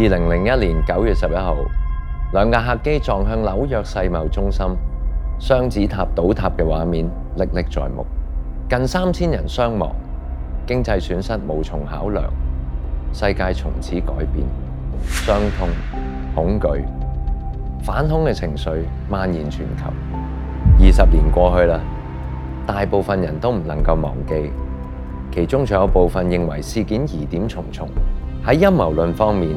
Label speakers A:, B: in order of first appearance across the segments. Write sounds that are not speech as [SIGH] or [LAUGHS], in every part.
A: 二零零一年九月十一号，两架客机撞向纽约世贸中心，双子塔倒塌嘅画面历历在目，近三千人伤亡，经济损失无从考量，世界从此改变，伤痛、恐惧、反恐嘅情绪蔓延全球。二十年过去啦，大部分人都唔能够忘记，其中仲有部分认为事件疑点重重喺阴谋论方面。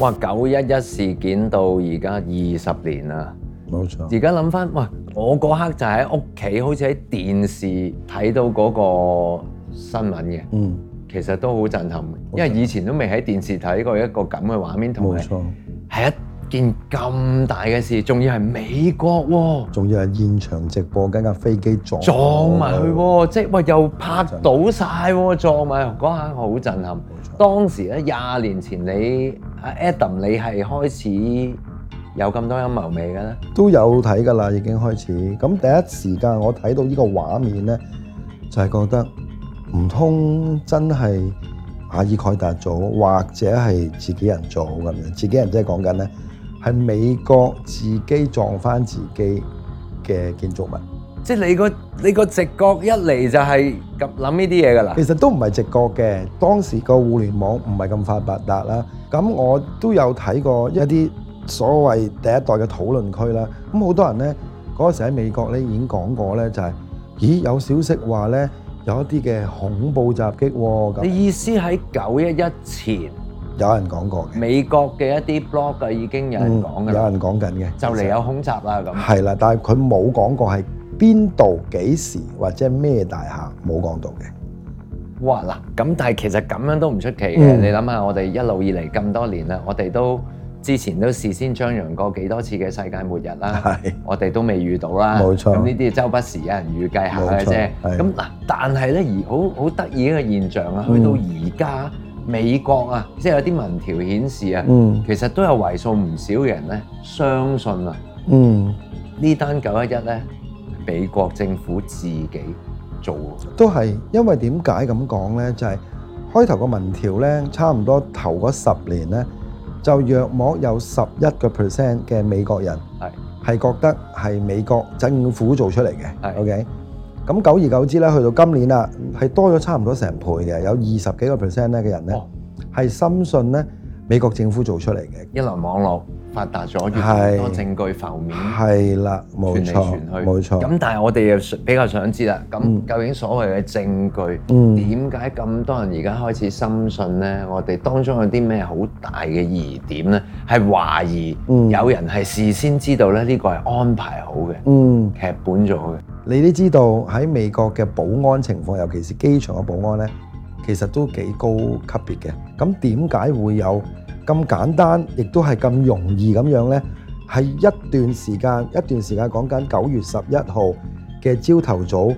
A: 哇！九一一事件到而家二十年啦，
B: 冇錯。
A: 而家諗翻，喂，我嗰刻就喺屋企，好似喺電視睇到嗰個新聞嘅，
B: 嗯，
A: 其實都好震撼，因為以前都未喺電視睇過一個咁嘅畫面同埋，
B: 冇錯，
A: 係一件咁大嘅事，仲要係美國喎，
B: 仲要係現場直播緊架飛機撞
A: 撞埋去，即係喂又拍到喎，撞埋嗰刻好震撼，當時咧廿年前你。阿 Adam，你係開始有咁多陰謀未嘅咧？
B: 都有睇噶啦，已經開始。咁第一時間我睇到呢個畫面咧，就係覺得唔通真係亞爾蓋達做，或者係自己人做咁樣。自己人即係講緊咧，係美國自己撞翻自己嘅建築物。
A: 即係你個你個直覺一嚟就係咁諗呢啲嘢㗎啦。
B: 其實都唔係直覺嘅，當時個互聯網唔係咁發達啦。咁我都有睇過一啲所謂第一代嘅討論區啦。咁好多人咧嗰陣時喺美國咧已經講過咧就係：咦有消息話咧有一啲嘅恐怖襲擊。咁
A: 你意思喺九一一前
B: 有人講過嘅？
A: 美國嘅一啲 blog 已經有人講
B: 嘅有人講緊嘅，
A: 就嚟有空襲啦咁。
B: 係啦，但係佢冇講過係。邊度幾時或者咩大廈冇講到嘅？
A: 哇嗱，咁但係其實咁樣都唔出奇嘅。你諗下，我哋一路以嚟咁多年啦，我哋都之前都事先張揚過幾多次嘅世界末日啦，我哋都未遇到啦，
B: 冇錯。
A: 咁呢啲周不時有人預計下嘅啫。咁嗱，但係咧而好好得意嘅現象啊，去到而家美國啊，即係有啲民調顯示啊，其實都有為數唔少嘅人咧相信啊，
B: 嗯，
A: 呢單九一一咧。美國政府自己做
B: 都係，因為點解咁講呢？就係開頭個民調呢，差唔多頭嗰十年呢，就約莫有十一個 percent 嘅美國人
A: 係
B: 覺得係美國政府做出嚟嘅。OK，咁久而久之咧，去到今年啦，係多咗差唔多成倍嘅，有二十幾個 percent 咧嘅人
A: 咧
B: 係深信咧美國政府做出嚟嘅
A: 一來網絡。發達咗越嚟越多證據浮面，
B: 係啦，冇錯，冇錯。
A: 咁但係我哋又比較想知啦，咁究竟所謂嘅證據點解咁多人而家開始深信咧？我哋當中有啲咩好大嘅疑點咧？係懷疑有人係事先知道咧，呢個係安排好嘅，劇本咗嘅。
B: 你都知道喺美國嘅保安情況，尤其是機場嘅保安咧，其實都幾高級別嘅。咁點解會有？咁簡單，亦都係咁容易咁樣呢，係一段時間一段時間講緊九月十一號嘅朝頭早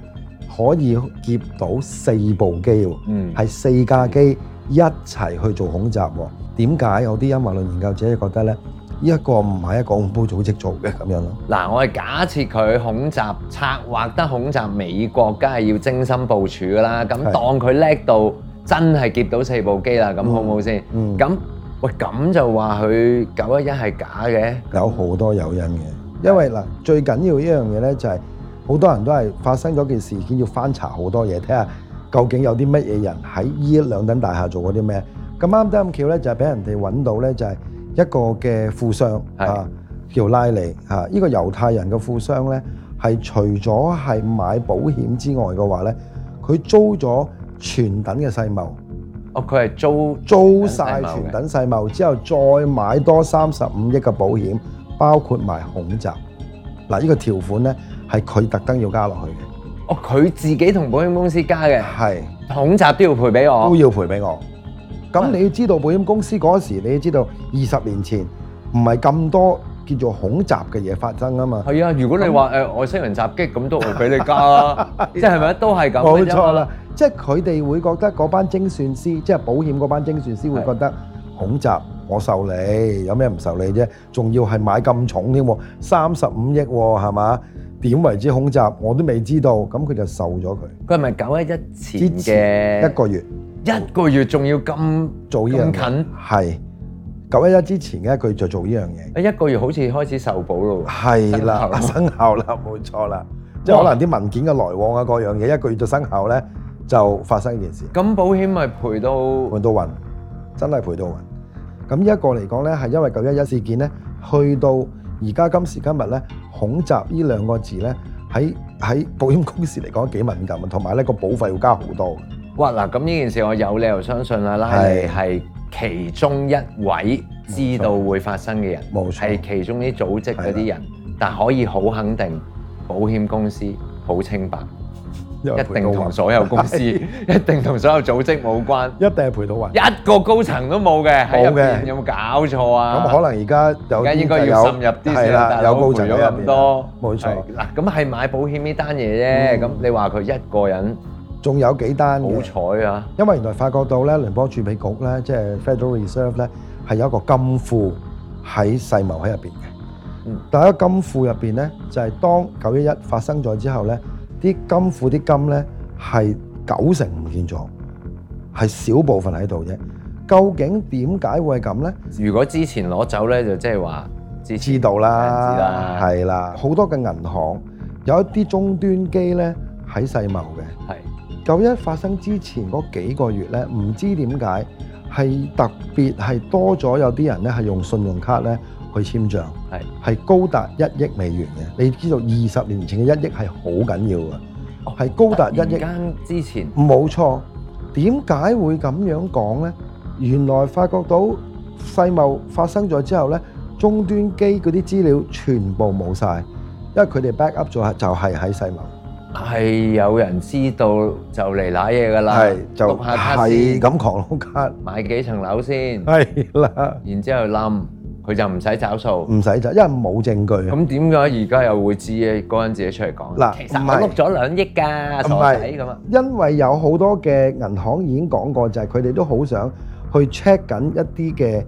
B: 可以劫到四部機，係四架機一齊去做恐襲。點解有啲音樂論研究者覺得呢？一個唔係一個恐怖組織做嘅咁樣咯？
A: 嗱，我係假設佢恐襲策劃得恐襲美國，梗係要精心部署噶啦。咁當佢叻到真係劫到四部機啦，咁好唔好先？咁喂，咁就話佢九一一係假嘅？
B: 有好多有因嘅，因為嗱最緊要一樣嘢咧，就係好多人都係發生嗰件事，件要翻查好多嘢，睇下究竟有啲乜嘢人喺依一兩棟大廈做過啲咩。咁啱得咁巧咧，就係俾人哋揾到咧，就係一個嘅富商啊，叫拉尼啊，依個猶太人嘅富商咧，係除咗係買保險之外嘅話咧，佢租咗全等嘅世貿。
A: 哦，佢系租
B: 租晒全等世茂之後，再買多三十五億嘅保險，包括埋恐襲。嗱，呢個條款咧係佢特登要加落去嘅。
A: 哦，佢自己同保險公司加嘅。
B: 係，
A: 恐襲都要賠俾我。
B: 都要賠俾我。咁你要知道保險公司嗰時，你要知道二十年前唔係咁多。叫做恐襲嘅嘢發生啊嘛，
A: 係啊！如果你話誒外星人襲擊，咁都唔俾你加啦，[LAUGHS] 即係咪都係咁，
B: 冇錯啦。即係佢哋會覺得嗰班精算師，即係保險嗰班精算師會覺得恐襲，我受理，有咩唔受理啫？仲要係買咁重添，三十五億喎，係嘛？點為之恐襲，我都未知道。咁佢就受咗佢。
A: 佢係咪九一一前嘅
B: 一個月？
A: 一個月仲要咁
B: 早啲，
A: 咁近
B: 係。九一一之前嘅一月就做呢样嘢，
A: 一个月好似开始受保咯，
B: 系啦
A: 生
B: 效啦，[LAUGHS] 冇错啦，即系可能啲文件嘅来往啊，各样嘢一个月就生效咧，就发生呢件事。
A: 咁保险咪赔到
B: 赔到云，真系赔到云。咁呢一个嚟讲咧，系因为九一一事件咧，去到而家今时今日咧，恐袭呢两个字咧，喺 [LAUGHS] 喺保险公司嚟讲几敏感啊，同埋咧个保费要加好多。
A: 哇嗱，咁呢件事我有理由相信啦，拉系。其中一位知道會發生嘅人，
B: 冇
A: 係其中啲組織嗰啲人，但可以好肯定保險公司好清白，一定同所有公司，[LAUGHS] 一定同所有組織冇關，
B: 一定係賠到還，
A: 一個高層都冇嘅，
B: 冇嘅，
A: 有冇搞錯啊？
B: 咁可能而家有，
A: 而家應該要深入啲先，
B: 有高
A: 賠咗咁多，
B: 冇錯。
A: 嗱，咁係買保險呢單嘢啫，咁你話佢一個人。
B: 仲有幾單
A: 好彩啊！
B: 因為原來發覺到咧聯邦儲備局咧，即系 Federal Reserve 咧，係有一個金庫喺世貿喺入邊嘅。但係金庫入邊咧，就係當九一一發生咗之後咧，啲金庫啲金咧係九成唔見咗，係少部分喺度啫。究竟點解會係咁咧？
A: 如果之前攞走咧，就即係話知
B: 知道啦，係啦，好多嘅銀行有一啲終端機咧喺世貿嘅，
A: 係。
B: 九一發生之前嗰幾個月咧，唔知點解係特別係多咗有啲人咧係用信用卡咧去簽帳，
A: 係
B: 係高達一億美元嘅。你知道二十年前嘅一億係好緊要嘅，係高達一億。
A: 而之前
B: 冇錯，點解會咁樣講咧？原來發覺到世貿發生咗之後咧，終端機嗰啲資料全部冇晒，因為佢哋 backup 咗就係喺世貿。
A: 系有人知道就嚟拿嘢噶啦，
B: 系就係咁狂碌卡，
A: 买几层楼先
B: 系啦。
A: 然之后冧，佢就唔使找数，
B: 唔使找，因为冇证据。
A: 咁点解而家又会知呢？嗰陣自己出嚟讲
B: 嗱，
A: 其
B: 实
A: 我碌咗两亿
B: 噶，
A: 咁啊！
B: 因为有好多嘅银行已经讲过，就系佢哋都好想去 check 紧一啲嘅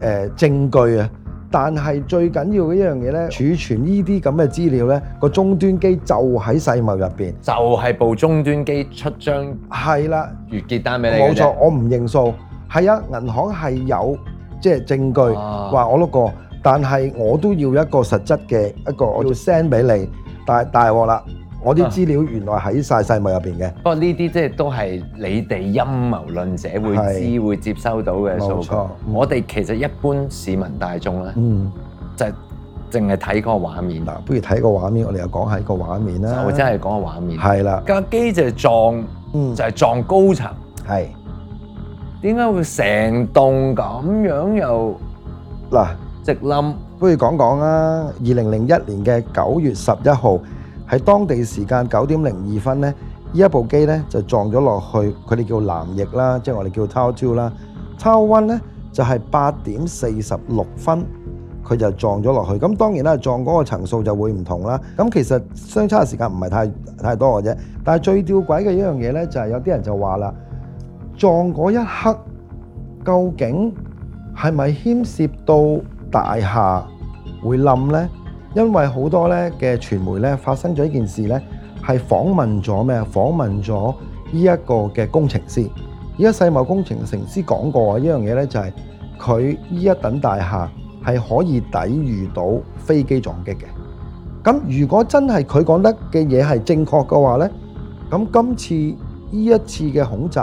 B: 诶证据啊。但係最緊要嘅一樣嘢咧，儲存呢啲咁嘅資料咧，個終端機就喺世茂入邊，
A: 就係部終端機出張
B: 係啦，
A: 月結單俾你。
B: 冇錯，我唔認數。係啊，銀行係有即係證據話我碌過，但係我都要一個實質嘅一個，我要 send 俾你，大大鑊啦。我啲資料原來喺晒細幕入邊嘅。
A: 不過呢啲即係都係你哋陰謀論者會知會接收到嘅數據。我哋其實一般市民大眾咧，就淨係睇個畫面。
B: 嗱，不如睇個畫面，我哋又講下個畫面啦。
A: 我真係講個畫面。
B: 係啦，
A: 架機就係撞，就係撞高層。
B: 係。
A: 點解會成棟咁樣又
B: 嗱
A: 直冧？
B: 不如講講啊！二零零一年嘅九月十一號。喺當地時間九點零二分咧，呢一部機咧就撞咗落去，佢哋叫南翼啦，即係我哋叫 Tower Two 啦，Tower One 咧就係八點四十六分，佢就撞咗落去。咁當然啦，撞嗰個層數就會唔同啦。咁其實相差時間唔係太太多嘅啫。但係最吊鬼嘅一樣嘢咧，就係有啲人就話啦，撞嗰一刻究竟係咪牽涉到大廈會冧咧？因为好多咧嘅传媒咧发生咗一件事咧，系访问咗咩？访问咗呢一个嘅工程师。而家世贸工程成師講师讲过啊，呢样嘢咧就系佢呢一等大厦系可以抵御到飞机撞击嘅。咁如果真系佢讲得嘅嘢系正确嘅话咧，咁今次呢一次嘅恐袭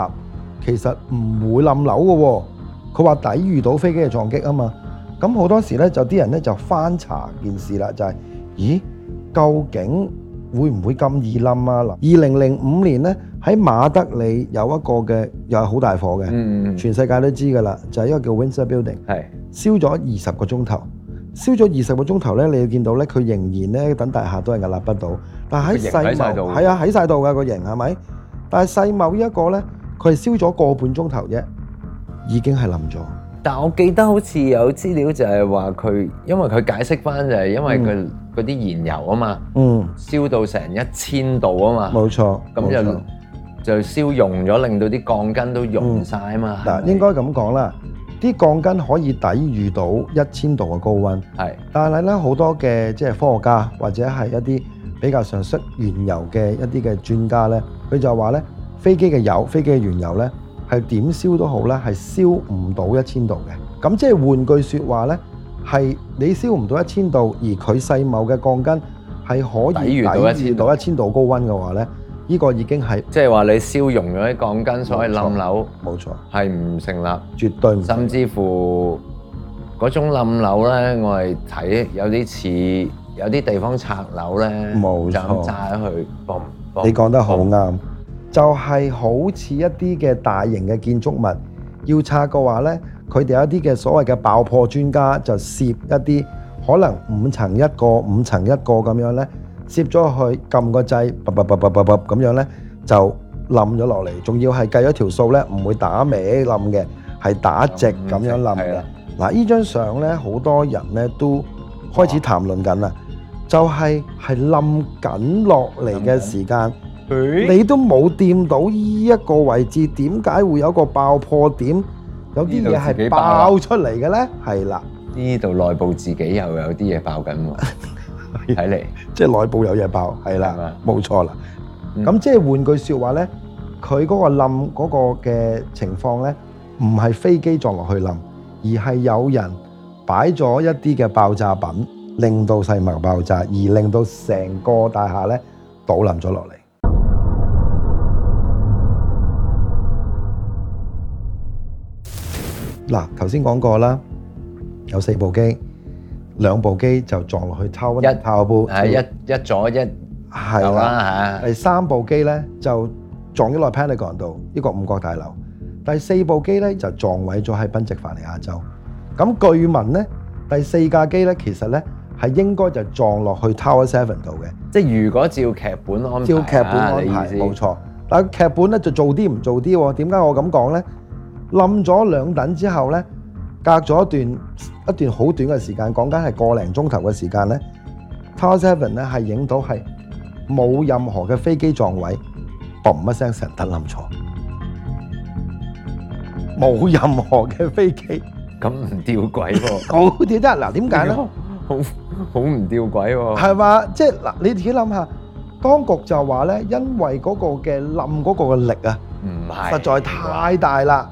B: 其实唔会冧楼嘅。佢话抵御到飞机嘅撞击啊嘛。咁好多時咧，就啲人咧就翻查件事啦，就係咦，究竟會唔會咁易冧啊？嗱，二零零五年咧喺馬德里有一個嘅又係好大火嘅，全世界都知噶啦，就係一個叫 Windsor Building，燒咗二十個鐘頭，燒咗二十個鐘頭咧，你要見到咧，佢仍然咧等大廈都係屹立不倒，但喺細，係啊喺晒度嘅個形係咪？但係細某一個咧，佢係燒咗個半鐘頭啫，已經係冧咗。
A: 但我記得好似有資料就係話佢，因為佢解釋翻就係因為佢嗰啲燃油啊嘛，燒到成一千度啊嘛，
B: 冇錯，
A: 咁就就燒溶咗，令到啲鋼筋都溶晒啊嘛。
B: 嗱，應該咁講啦，啲鋼筋可以抵御到一千度嘅高温，
A: 係。
B: 但係咧好多嘅即係科學家或者係一啲比較常識燃油嘅一啲嘅專家咧，佢就話咧飛機嘅油、飛機嘅原油咧。系點燒都好咧，係燒唔到一千度嘅。咁即係換句説話咧，係你燒唔到一千度，而佢細某嘅鋼筋係可以
A: 抵住到
B: 一千度高温嘅話咧，呢個已經係
A: 即係話你燒溶咗啲鋼筋，所謂冧樓，
B: 冇錯，
A: 係唔成立，
B: 絕對。
A: 甚至乎嗰種冧樓咧，我係睇有啲似有啲地方拆樓咧，
B: 冇錯，
A: 炸佢。
B: 你講得好啱。就係好似一啲嘅大型嘅建築物要拆嘅話呢佢哋有一啲嘅所謂嘅爆破專家就攝一啲可能五層一個五層一個咁樣呢攝咗去撳個掣，啵啵啵啵啵啵咁樣呢就冧咗落嚟，仲要係計咗條數呢唔會打歪冧嘅，係打直咁樣冧嘅。嗱，呢張相呢，好多人呢都開始談論緊啦，就係係冧緊落嚟嘅時間。
A: 你
B: 都冇掂到依一个位置，点解会有个爆破点？有啲嘢系
A: 爆
B: 出嚟嘅咧，系啦。
A: 呢度内部自己又有啲嘢爆紧喎，[LAUGHS] 睇嚟
B: 即系内部有嘢爆，
A: 系
B: 啦，冇错啦。咁即系换句说话咧，佢嗰个冧嗰个嘅情况咧，唔系飞机撞落去冧，而系有人摆咗一啲嘅爆炸品，令到细木爆炸，而令到成个大厦咧倒冧咗落嚟。嗱，頭先講過啦，有四部機，兩部機就撞落去 Tower
A: 一。
B: n e Tower
A: 係一一左一
B: 係啦，
A: 係。
B: 第三部機咧就撞咗落 Panagon 度，一個五角大樓。第四部機咧就撞毀咗喺賓夕凡尼亞州。咁據聞咧，第四架機咧其實咧係應該就撞落去 Tower Seven 度嘅，
A: 即係如果照劇本安
B: 照劇本安排，冇錯。但劇本咧就做啲唔做啲喎，點解我咁講咧？冧咗兩等之後咧，隔咗一段一段好短嘅時間，講緊係個零鐘頭嘅時間咧，Taser Seven 咧係影到係冇任何嘅飛機撞位，嘣一聲成得冧咗，冇任何嘅飛機，
A: 咁唔吊鬼喎，[LAUGHS]
B: 好啲得嗱點解咧？
A: 好好唔吊鬼喎，
B: 係嘛？即係嗱，你自己諗下，當局就話咧，因為嗰個嘅冧嗰個嘅力啊，
A: 唔係
B: 實在太大啦。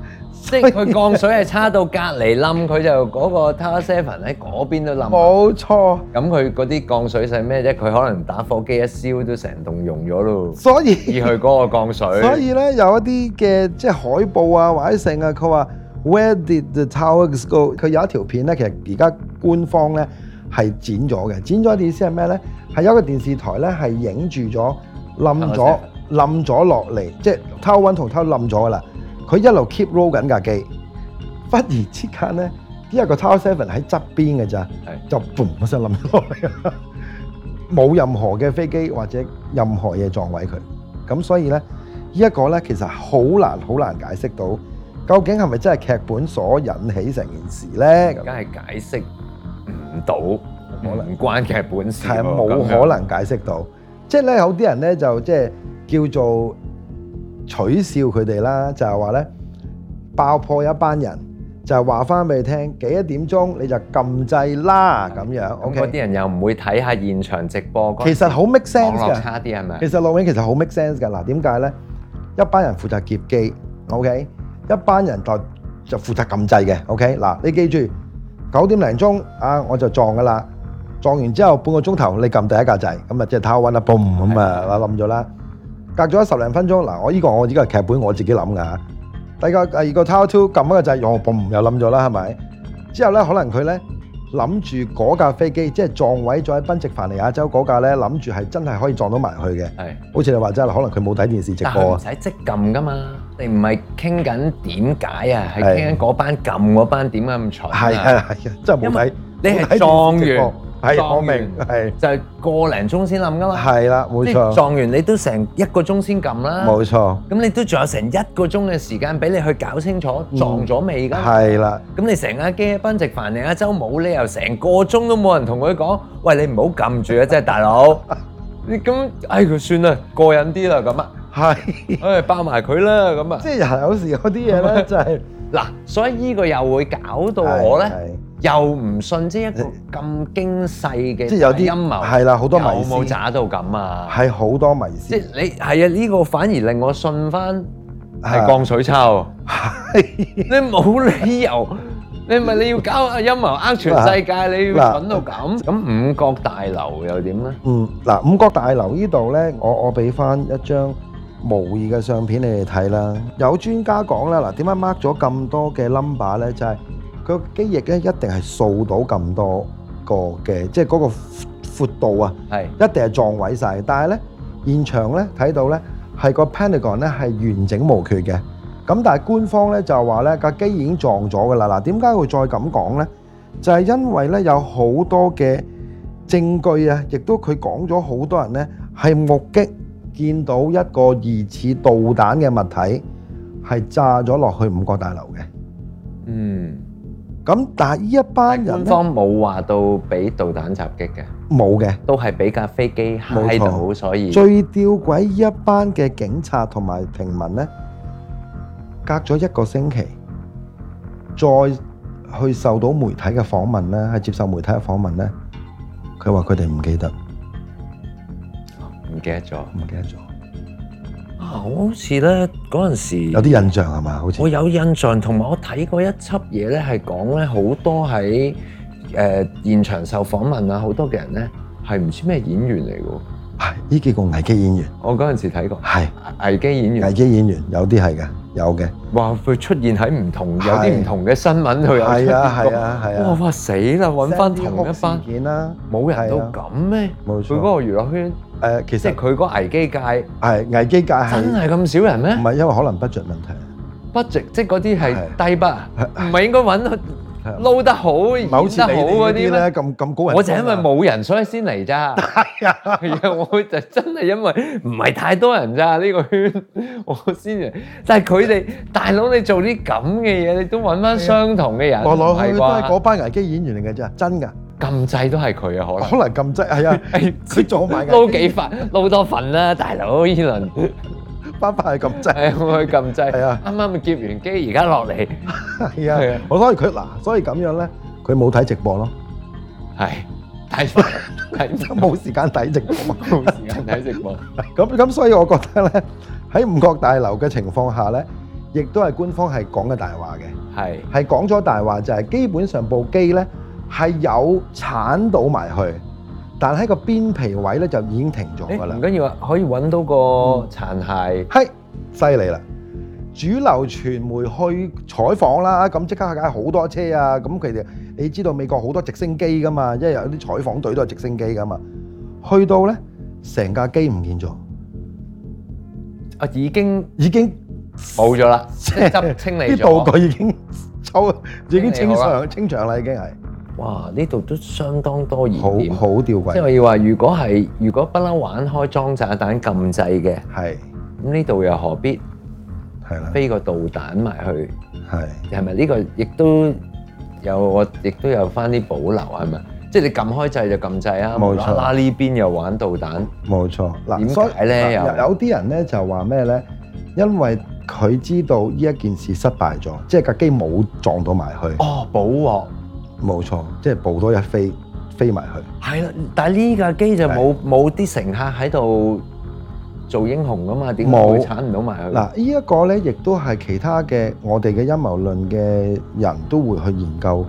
A: 即係佢降水係差到隔離冧，佢就嗰個 Tower Seven 喺嗰邊都冧。
B: 冇錯。
A: 咁佢嗰啲降水係咩啫？佢可能打火機一燒都成棟溶咗咯。
B: 所以
A: 而佢嗰個降水。
B: 所以咧有一啲嘅即係海報啊或者剩啊，佢話 Where did the Tower go？佢有一條片咧，其實而家官方咧係剪咗嘅。剪咗嘅意思係咩咧？係有個電視台咧係影住咗冧咗冧咗落嚟，即係偷温同偷冧咗啦。佢一路 keep roll 緊架機，忽然之間咧，呢一個 t o w e r seven 喺側邊嘅咋，就嘣！一声冧落嚟 [LAUGHS] 冇任何嘅飛機或者任何嘢撞毀佢。咁所以咧，呢一個咧其實好難好難解釋到，究竟係咪真係劇本所引起成件事咧？
A: 梗系係解釋唔到，可能关關劇本事，
B: 係冇可能解釋到。即係咧，有啲人咧就即係叫做。取笑佢哋啦，就係話咧爆破一班人，就係話翻俾你聽幾一點鐘你就撳掣啦咁樣。
A: 嗰啲人又唔會睇下現場直播，
B: 其實好 make sense 嘅。
A: 差啲係咪？
B: 其實羅永其實好 make sense 㗎。嗱點解咧？一班人負責劫機，OK，一班人就就負責撳掣嘅。OK，嗱你記住九點零鐘啊，我就撞噶啦。撞完之後半個鐘頭你撳第一架掣，咁啊即係下温啦，boom 咁啊冧咗啦。隔咗十零分鐘，嗱，我呢個我依個劇本我自己諗噶。第二個第二個 t o w e two 撳一個掣，又 boom 又諗咗啦，係咪？之後咧，可能佢咧諗住嗰架飛機，即係撞毀咗喺賓夕凡尼亞州嗰架咧，諗住係真係可以撞到埋去嘅。
A: 係。
B: 好似你話齋，可能佢冇睇電視直播。唔
A: 使即撳噶嘛，你唔係傾緊點解啊？係傾緊嗰班撳嗰班點解咁蠢。
B: 係係係，真係冇睇。
A: 你係撞完。系，
B: 我明系
A: 就系个零钟先谂噶嘛，
B: 系啦，冇错。
A: 撞完你都成一个钟先揿啦，
B: 冇错。
A: 咁你都仲有成一个钟嘅时间俾你去搞清楚撞咗未噶？
B: 系啦。
A: 咁你成架機阿宾直凡，另一周冇理由成个钟都冇人同佢讲，喂，你唔好揿住啊！即系大佬，[LAUGHS] 你咁唉，佢算啦，过瘾啲啦，咁啊，
B: 系
A: 唉包埋佢啦，咁啊，
B: 即系有时嗰啲嘢咧，即系 [LAUGHS]
A: 嗱，所以呢个又会搞到我咧。又唔信即係一個咁精細嘅
B: 即係有啲
A: 陰謀
B: 係啦，好多迷思有
A: 冇渣到咁啊？
B: 係好多迷思，
A: 即係你係啊！呢個反而令我信翻係降水抽，你冇理由，你唔你要搞陰謀呃全世界，你要蠢到咁？咁五角大樓又點咧？
B: 嗯，嗱，五角大樓呢度咧，我我俾翻一張模擬嘅相片你哋睇啦。有專家講咧，嗱，點解 mark 咗咁多嘅 number 咧？就係個機翼咧一定係掃到咁多個嘅，即係嗰個闊度啊，
A: 係
B: 一定係撞毀晒。但係咧現場咧睇到咧係個 pentagon 咧係完整無缺嘅。咁但係官方咧就話咧架機已經撞咗㗎啦。嗱，點解會再咁講咧？就係因為咧有好多嘅證據啊，亦都佢講咗好多人咧係目擊見到一個疑似導彈嘅物體係炸咗落去五角大樓嘅。
A: 嗯。
B: 咁但系呢一班人
A: 方冇话到俾导弹袭击嘅，
B: 冇嘅，
A: 都系俾架
B: 飞机
A: 嗨到，所以
B: 最吊诡呢一班嘅警察同埋平民咧，隔咗一个星期再去受到媒体嘅访问咧，係接受媒体嘅访问咧，佢话佢哋唔记得，
A: 唔记得咗，
B: 唔记得咗。
A: 好似咧嗰陣時
B: 有啲印象係嘛？好似
A: 我有印象，同埋我睇過一輯嘢咧，係講咧好多喺誒現場受訪問啊，好多嘅人咧係唔知咩演員嚟喎。
B: 係呢幾個危機演員。
A: 我嗰陣時睇過。
B: 係
A: 危機演員。
B: 危機演員有啲係嘅，有嘅。
A: 話會出現喺唔同有啲唔同嘅新聞，佢有出現過。哇！哇死啦！揾翻同一班
B: 演啦，
A: 冇人
B: 都
A: 咁咩？
B: 冇錯。
A: 佢嗰個娛樂圈。
B: 誒，其實
A: 即係佢個危機界
B: 係危機界係
A: 真
B: 係
A: 咁少人咩？
B: 唔係因為可能 budget 問題
A: ，budget 即係嗰啲係低筆啊，唔係應該揾到撈得好演得好嗰啲
B: 咧？咁咁高人，
A: 我就因為冇人所以先嚟咋。[LAUGHS]
B: 係啊，
A: 我就真係因為唔係太多人咋呢個圈，[LAUGHS] 我先嚟。但係佢哋大佬，你做啲咁嘅嘢，你都揾翻相同嘅人，
B: 我攞去都係嗰班危機演員嚟嘅啫，真㗎。
A: 禁制都係佢啊，可能
B: 可能禁制係啊，識 [LAUGHS] 做買嘅，
A: 撈幾份撈多份啦，大佬依輪，
B: 翻翻係禁制 [LAUGHS]
A: 係去禁制
B: 係啊，
A: 啱啱咪劫完機，而家落嚟
B: 係
A: 啊，
B: 我所以佢嗱，所以咁樣咧，佢冇睇直播咯，
A: 係睇睇 [LAUGHS]
B: 冇時間睇直播，
A: 冇時間睇直播，
B: 咁咁所以我覺得咧，喺五角大樓嘅情況下咧，亦都係官方係講嘅大話嘅，
A: 係
B: 係講咗大話就係基本上部機咧。係有鏟到埋去，但喺個邊皮位咧就已經停咗㗎啦。
A: 唔緊要啊，可以揾到個殘骸。
B: 係，犀利啦！主流媒去採訪啦，咁即刻解好多車啊！咁佢哋你知道美國好多直升機㗎嘛？因為有啲採訪隊都係直升機㗎嘛？去到咧，成架機唔見咗，
A: 啊已經
B: 已經
A: 冇咗啦，即係清理。
B: 啲道具已經抽，已經清場清場啦，已經係。
A: 哇！呢度都相當多疑
B: 鬼。
A: 即係要話，如果係如果不嬲玩開裝炸彈撳掣嘅，
B: 係
A: 咁呢度又何必
B: 係啦？
A: 飛個導彈埋去
B: 係
A: 係咪呢個亦都有我亦都有翻啲保留係咪？即係你撳開掣就撳掣啊，
B: 冇錯，
A: 啦呢邊又玩導彈，
B: 冇錯。嗱，
A: 點解咧？
B: 有有啲人咧就話咩咧？因為佢知道呢一件事失敗咗，即係架機冇撞到埋去。
A: 哦，保。
B: 冇錯，即係暴多一飛飛埋去。
A: 係啦，但係呢架機就冇冇啲乘客喺度做英雄噶嘛？點解
B: 佢
A: 鏟唔到埋去？
B: 嗱，依一個咧，亦都係其他嘅我哋嘅陰謀論嘅人都會去研究，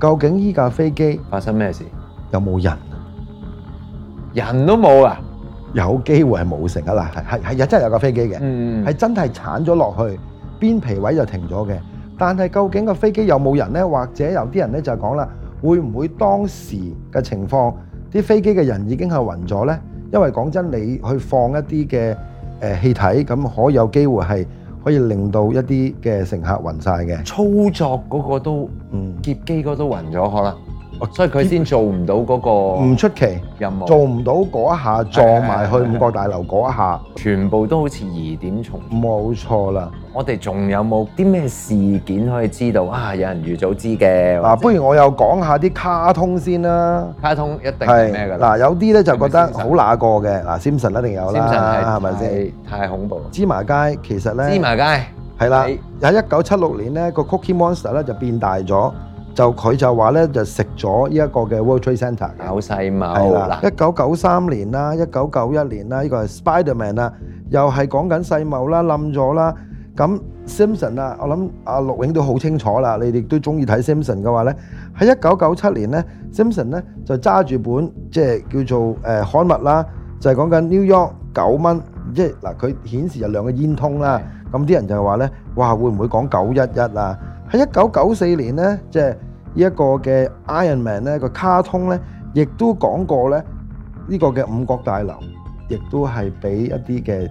B: 究竟依架飛機
A: 發生咩事？
B: 有冇人？
A: 人都冇啊？
B: 有機會係冇成噶啦，係係係真係有架飛機嘅，係真係鏟咗落去，邊皮位就停咗嘅。但系究竟个飞机有冇人呢？或者有啲人呢就讲啦，会唔会当时嘅情况啲飞机嘅人已经系晕咗呢？因为讲真，你去放一啲嘅诶气体，咁可有机会系可以令到一啲嘅乘客晕晒嘅。
A: 操作嗰个都
B: 嗯
A: 劫机嗰都晕咗，可能，所以佢先做唔到嗰个
B: 唔出奇
A: 任
B: 做唔到嗰一下撞埋去五角大楼嗰一下，
A: 全部都好似疑点重重，
B: 冇错啦。
A: 我哋仲有冇啲咩事件可以知道啊？有人預早知嘅
B: 嗱，不如我又講下啲卡通先啦。
A: 卡通一定咩㗎
B: 嗱？有啲咧就覺得好那過嘅嗱，o 神一定有啦，
A: 係
B: 咪先？
A: 太恐怖！
B: 芝麻街其實咧，
A: 芝麻街
B: 係啦，喺一九七六年咧，個 Cookie Monster 咧就變大咗，就佢就話咧就食咗呢一個嘅 World Trade Centre。
A: 咬細茂
B: 係啦，一九九三年啦，一九九一年啦，呢個係 Spider Man 啦，又係講緊細茂啦，冧咗啦。咁 Simpson 啊，我諗阿陸永都好清楚啦。你哋都中意睇 Simpson 嘅話咧，喺一九九七年咧，Simpson 咧就揸住本即係叫做誒刊物啦，就係講緊 New York 九蚊，即係嗱佢顯示有兩個煙通啦。咁啲人就係話咧，哇會唔會講九一一啊？喺一九九四年咧，即係呢一個嘅 Iron Man 咧個卡通咧，亦都講過咧呢個嘅五角大樓，亦都係俾一啲嘅。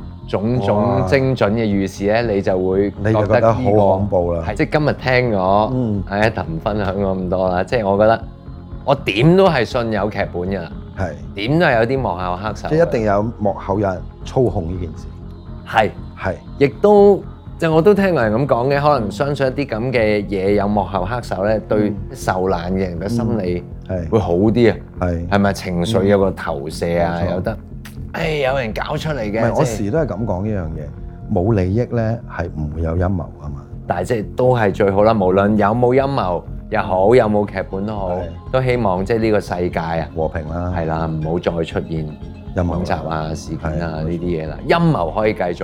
A: 種種精準嘅預示咧，你就會
B: 覺得好恐怖啦。
A: 即係今日聽我
B: 喺
A: 一騰分享咁多啦，即係我覺得我點都係信有劇本㗎。
B: 係
A: 點都係有啲幕後黑手。
B: 即係一定有幕後有人操控呢件事。
A: 係
B: 係，
A: 亦都即係我都聽人咁講嘅，可能相信一啲咁嘅嘢有幕後黑手咧，對受難嘅人嘅心理
B: 係
A: 會好啲啊。
B: 係
A: 係咪情緒有個投射啊？有得。诶，有人搞出嚟嘅，
B: 我时都系咁讲呢样嘢，冇利益咧系唔会有阴谋啊嘛。
A: 但系即系都系最好啦，无论有冇阴谋又好，有冇剧本都好，都希望即系呢个世界啊
B: 和平啦，
A: 系啦，唔好再出
B: 现有
A: 恐襲啊事件啊呢啲嘢啦，阴谋可以继续，
B: 系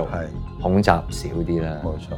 A: 恐袭少啲啦。
B: 冇错。